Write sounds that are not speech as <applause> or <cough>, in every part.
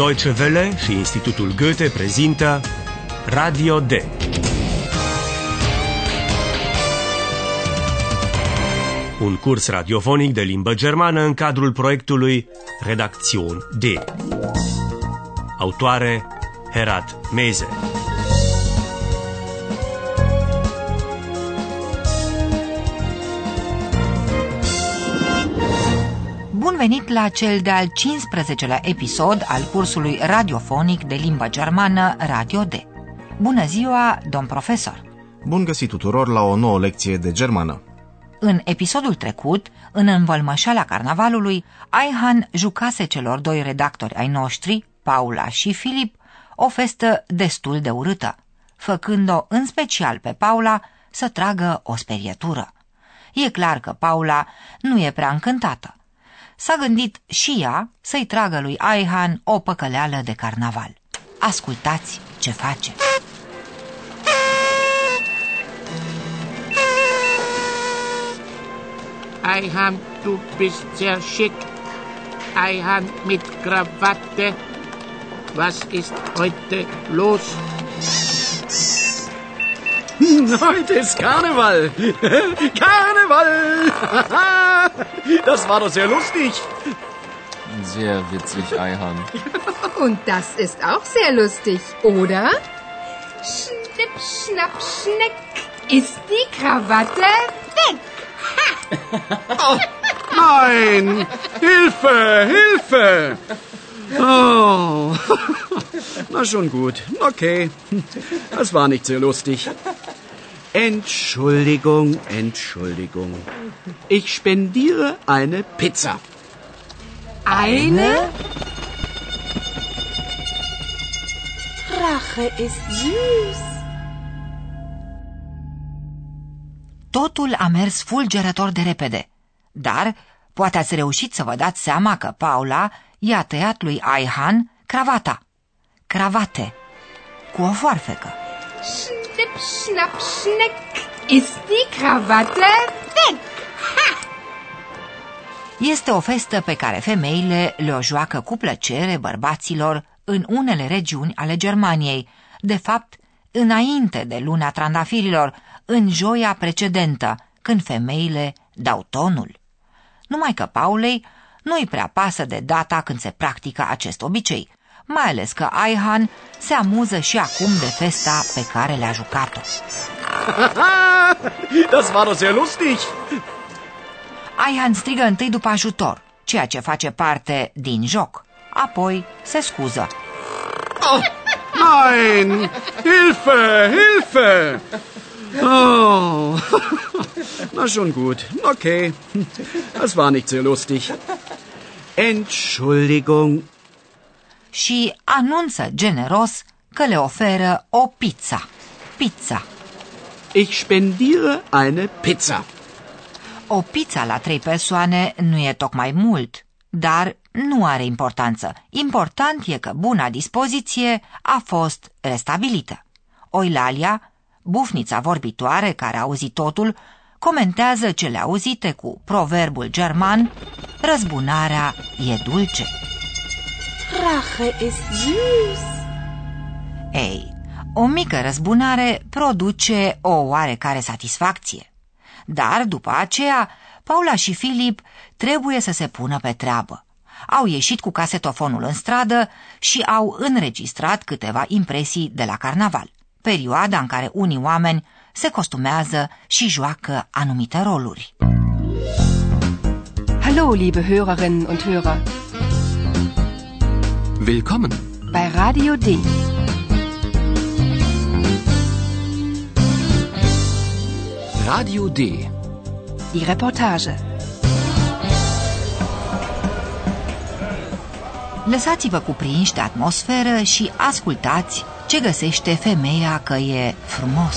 Deutsche Welle și Institutul Goethe prezintă Radio D. Un curs radiofonic de limbă germană în cadrul proiectului Redacțion D. Autoare Herat Meze. Venit la cel de-al 15-lea episod al cursului radiofonic de limba germană Radio D. Bună ziua, domn profesor! Bun găsit tuturor la o nouă lecție de germană. În episodul trecut, în învălmășala carnavalului, Aihan jucase celor doi redactori ai noștri, Paula și Filip, o festă destul de urâtă, făcând-o în special pe Paula să tragă o sperietură. E clar că Paula nu e prea încântată. S-a gândit și ea să-i tragă lui Aihan o păcăleală de carnaval. Ascultați ce face. Eihan, du bist sehr schick. Eihan mit Krawatte. Was ist heute los? <laughs> Heute ist Karneval. <laughs> Karneval. <laughs> Das war doch sehr lustig. Sehr witzig, Eihan. Und das ist auch sehr lustig, oder? Schnipp, schnapp, schneck ist die Krawatte weg. Nein! Hilfe! Hilfe! Oh. Na schon gut. Okay. Das war nicht sehr lustig. Entschuldigung, Entschuldigung. Ich spendiere eine Pizza. Eine? Rache ist süß. Totul a mers fulgerător de repede, dar poate ați reușit să vă dați seama că Paula i-a tăiat lui Aihan cravata. Cravate. Cu o foarfecă. Schnipp, schnapp, schneck ist die Krawatte weg. Este o festă pe care femeile le-o joacă cu plăcere bărbaților în unele regiuni ale Germaniei, de fapt, înainte de luna trandafirilor, în joia precedentă, când femeile dau tonul. Numai că Paulei nu-i prea pasă de data când se practică acest obicei, mai ales că Aihan se amuză și acum de festa pe care le-a jucat-o. <laughs> Das war doch sehr lustig. Aihan strigă întâi după ajutor, ceea ce face parte din joc. Apoi se scuză. Oh, nein! Hilfe! Hilfe! Oh. <laughs> Na schon gut. Okay. Das war nicht sehr lustig. Entschuldigung. Și anunță generos că le oferă o pizza. Pizza. Ich spendiere eine Pizza. O pizza la trei persoane nu e tocmai mult, dar nu are importanță. Important e că buna dispoziție a fost restabilită. Oilalia, bufnița vorbitoare care a auzit totul, comentează cele auzite cu proverbul german Răzbunarea e dulce. Rache ist süß. Ei, o mică răzbunare produce o oarecare satisfacție. Dar, după aceea, Paula și Filip trebuie să se pună pe treabă. Au ieșit cu casetofonul în stradă și au înregistrat câteva impresii de la carnaval, perioada în care unii oameni se costumează și joacă anumite roluri. Hallo, liebe Hörerinnen und Hörer. Willkommen! Bei Radio D. Radio D. Die Reportage. Lăsați-vă cuprinși de atmosferă și ascultați ce găsește femeia că e frumos.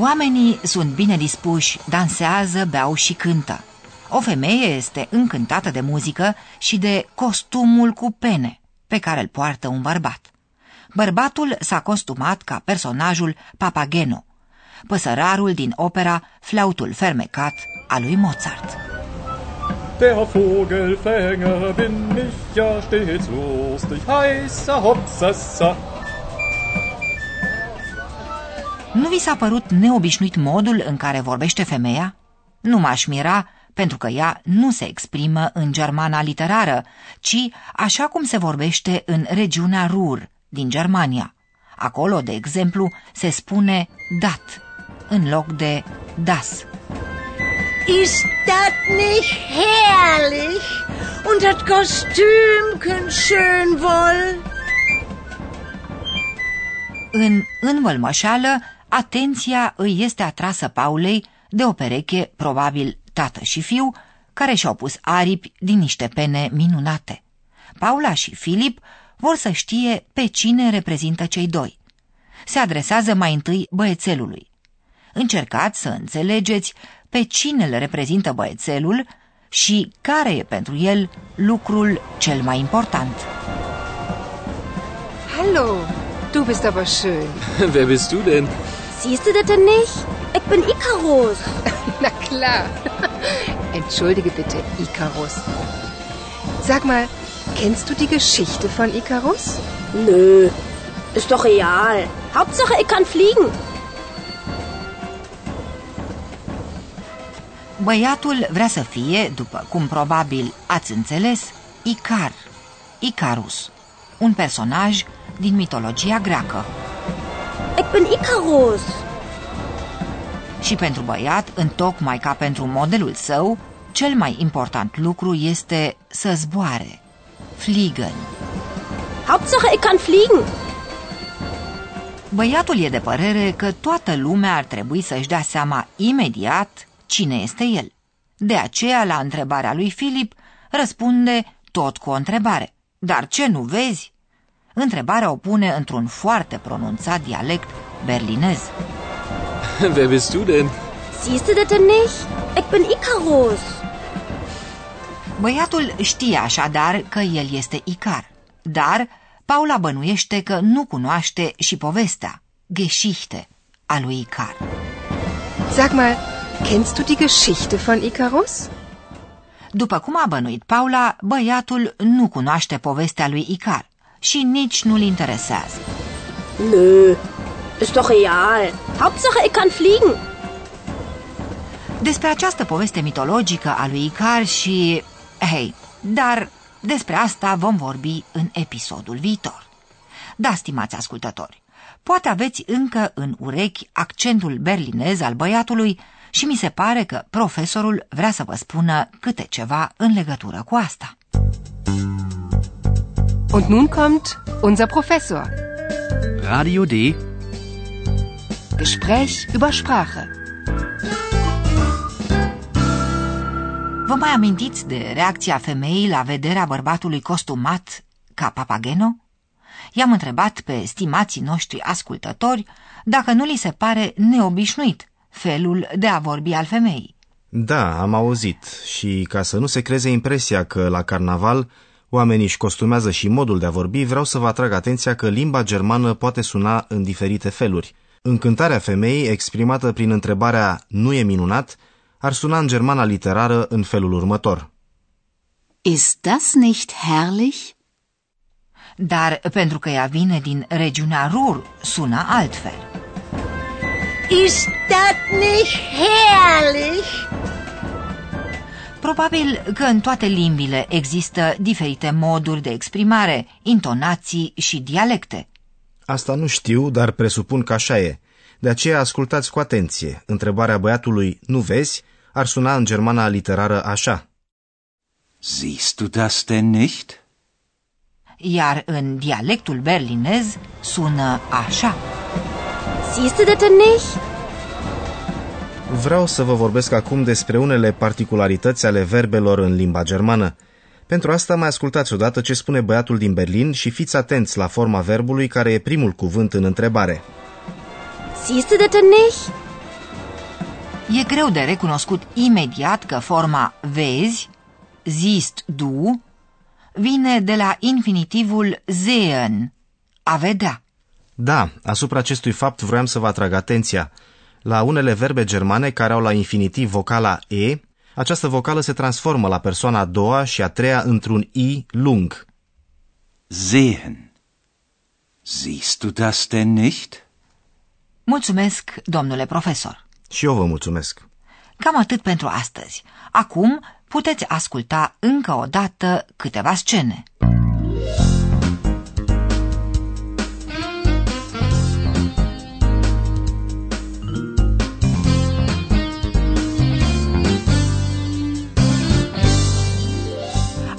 Oamenii sunt bine dispuși, dansează, beau și cântă. O femeie este încântată de muzică și de costumul cu pene pe care îl poartă un bărbat. Bărbatul s-a costumat ca personajul Papageno, păsărarul din opera Flautul fermecat a lui Mozart. Der Vogelfänger bin ich ja stets lustig, heißer Hopsasa. Nu vi s-a părut neobișnuit modul în care vorbește femeia? Nu m-aș mira pentru că ea nu se exprimă în germana literară, ci așa cum se vorbește în regiunea Rur din Germania. Acolo, de exemplu, se spune dat în loc de das. Ist das nicht herrlich? Und das Kostümchen schön wohl? În învălmășeală, atenția îi este atrasă Paulei de o pereche, probabil tată și fiu, care și-au pus aripi din niște pene minunate. Paula și Filip vor să știe pe cine reprezintă cei doi. Se adresează mai întâi băiețelului. Încercați să înțelegeți pe cine le reprezintă băiețelul și care e pentru el lucrul cel mai important. Hallo, du bist aber schön. Wer bist du denn? Siehst du das denn nicht? Ich bin Icarus. <laughs> Na klar. Entschuldige bitte, Icarus. Sag mal, kennst du die Geschichte von Icarus? Nö, ist doch real. Hauptsache, ich kann fliegen. Băiatul vrea să fie, după cum probabil ați înțeles, Icar, Icarus, un personaj din mitologia greacă. Ich bin Icarus. Și pentru băiat, întocmai ca pentru modelul său, cel mai important lucru este să zboare. Fliegen. Hauptsache, ich kann fliegen. Băiatul e de părere că toată lumea ar trebui să-și dea seama imediat cine este el. De aceea, la întrebarea lui Filip, răspunde tot cu o întrebare. Dar ce nu vezi? Întrebarea o pune într-un foarte pronunțat dialect berlinez. <laughs> Wer bist du denn? Siehst du das denn nicht? Ich bin Icarus. Băiatul știe așadar că el este Icar, dar Paula bănuiește că nu cunoaște și povestea, Geschichte, a lui Icar. Sag mal, kennst du die Geschichte von Icarus? După cum a bănuit Paula, băiatul nu cunoaște povestea lui Icar și nici nu-l interesează. Nö, ist doch real. Hauptsache, ich kann fliegen. Despre această poveste mitologică a lui Icar și... Hei, dar despre asta vom vorbi în episodul viitor. Da, stimați ascultători, poate aveți încă în urechi accentul berlinez al băiatului și mi se pare că profesorul vrea să vă spună câte ceva în legătură cu asta. Und nun kommt unser Professor. Radio D. Gespräch über Sprache. Vă mai amintiți de reacția femeii la vederea bărbatului costumat ca papageno? I-am întrebat pe stimații noștri ascultători dacă nu li se pare neobișnuit felul de a vorbi al femeii. Da, am auzit și ca să nu se creeze impresia că la carnaval oamenii își costumează și modul de a vorbi, vreau să vă atrag atenția că limba germană poate suna în diferite feluri. Încântarea femeii, exprimată prin întrebarea nu e minunat, ar suna în germana literară în felul următor. Ist das nicht herrlich? Dar pentru că ea vine din regiunea Rur, sună altfel. Ist das nicht herrlich? Probabil că în toate limbile există diferite moduri de exprimare, intonații și dialecte. Asta nu știu, dar presupun că așa e. De aceea ascultați cu atenție. Întrebarea băiatului nu vezi ar suna în germana literară așa. Siehst du das denn nicht? Iar în dialectul berlinez sună așa. Siehst du das denn nicht? Vreau să vă vorbesc acum despre unele particularități ale verbelor în limba germană. Pentru asta mai ascultați odată ce spune băiatul din Berlin și fiți atenți la forma verbului care e primul cuvânt în întrebare. Siehst du das denn nicht? E greu de recunoscut imediat că forma vezi, siehst du, vine de la infinitivul sehen, a vedea. Da, asupra acestui fapt vroiam să vă atrag atenția. La unele verbe germane care au la infinitiv vocala e, această vocală se transformă la persoana a doua și a treia într-un i lung. Sehen. Siehst du das denn nicht? Mulțumesc, domnule profesor. Și eu vă mulțumesc. Cam atât pentru astăzi. Acum puteți asculta încă o dată câteva scene.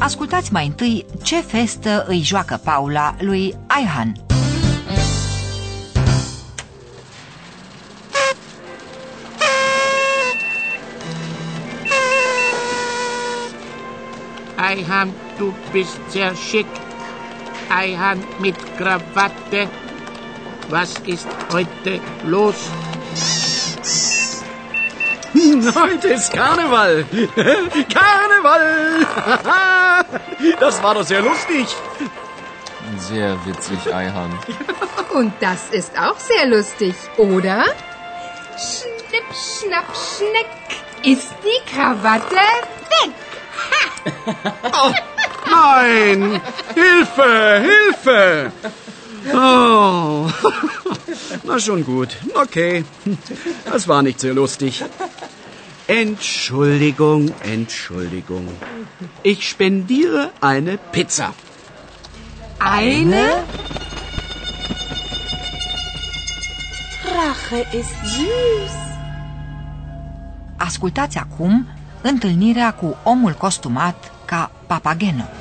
Ascultați mai întâi ce festă îi joacă Paula lui Aihan. Eihan, du bist sehr schick. Eihan mit Krawatte. Was ist heute los? Heute ist Karneval. <laughs> Karneval. <laughs> Das war doch sehr lustig. Sehr witzig, Eihan. Und das ist auch sehr lustig, oder? Schnipp, schnapp, schneck. Ist die Krawatte weg. Oh, nein! Hilfe! Hilfe! Oh. <laughs> Na schon gut. Okay. Das war nicht sehr lustig. Entschuldigung, Entschuldigung. Ich spendiere eine Pizza. Eine? Rache ist süß. Ascultați acum întâlnirea cu omul costumat ca Papageno.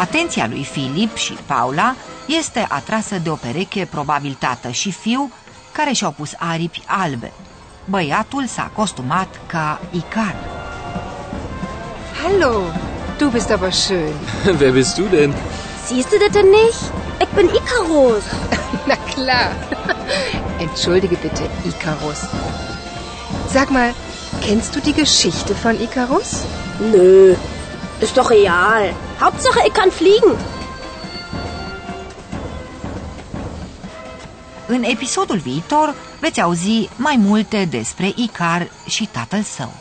Atenția lui Filip și Paula este atrasă de o pereche, probabil tată și fiu, care și-au pus aripi albe. Băiatul s-a costumat ca Icar. Hallo, du bist aber schön. <laughs> Wer bist du denn? Siehst du das denn nicht? Ich bin Icarus. <laughs> Na klar. <laughs> Entschuldige bitte, Icarus. Sag mal, kennst du die Geschichte von Icarus? Nö, ist doch real. Hauptsache, ich kann fliegen. În episodul viitor veți auzi mai multe despre Icar și tatăl său.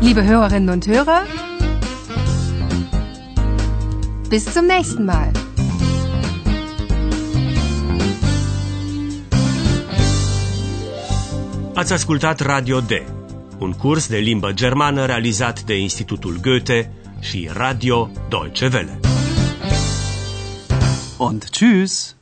Liebe Hörerinnen und Hörer, bis zum nächsten Mal. Ați ascultat Radio D, un curs de limbă germană realizat de Institutul Goethe și Radio Deutsche Welle. Und tschüss.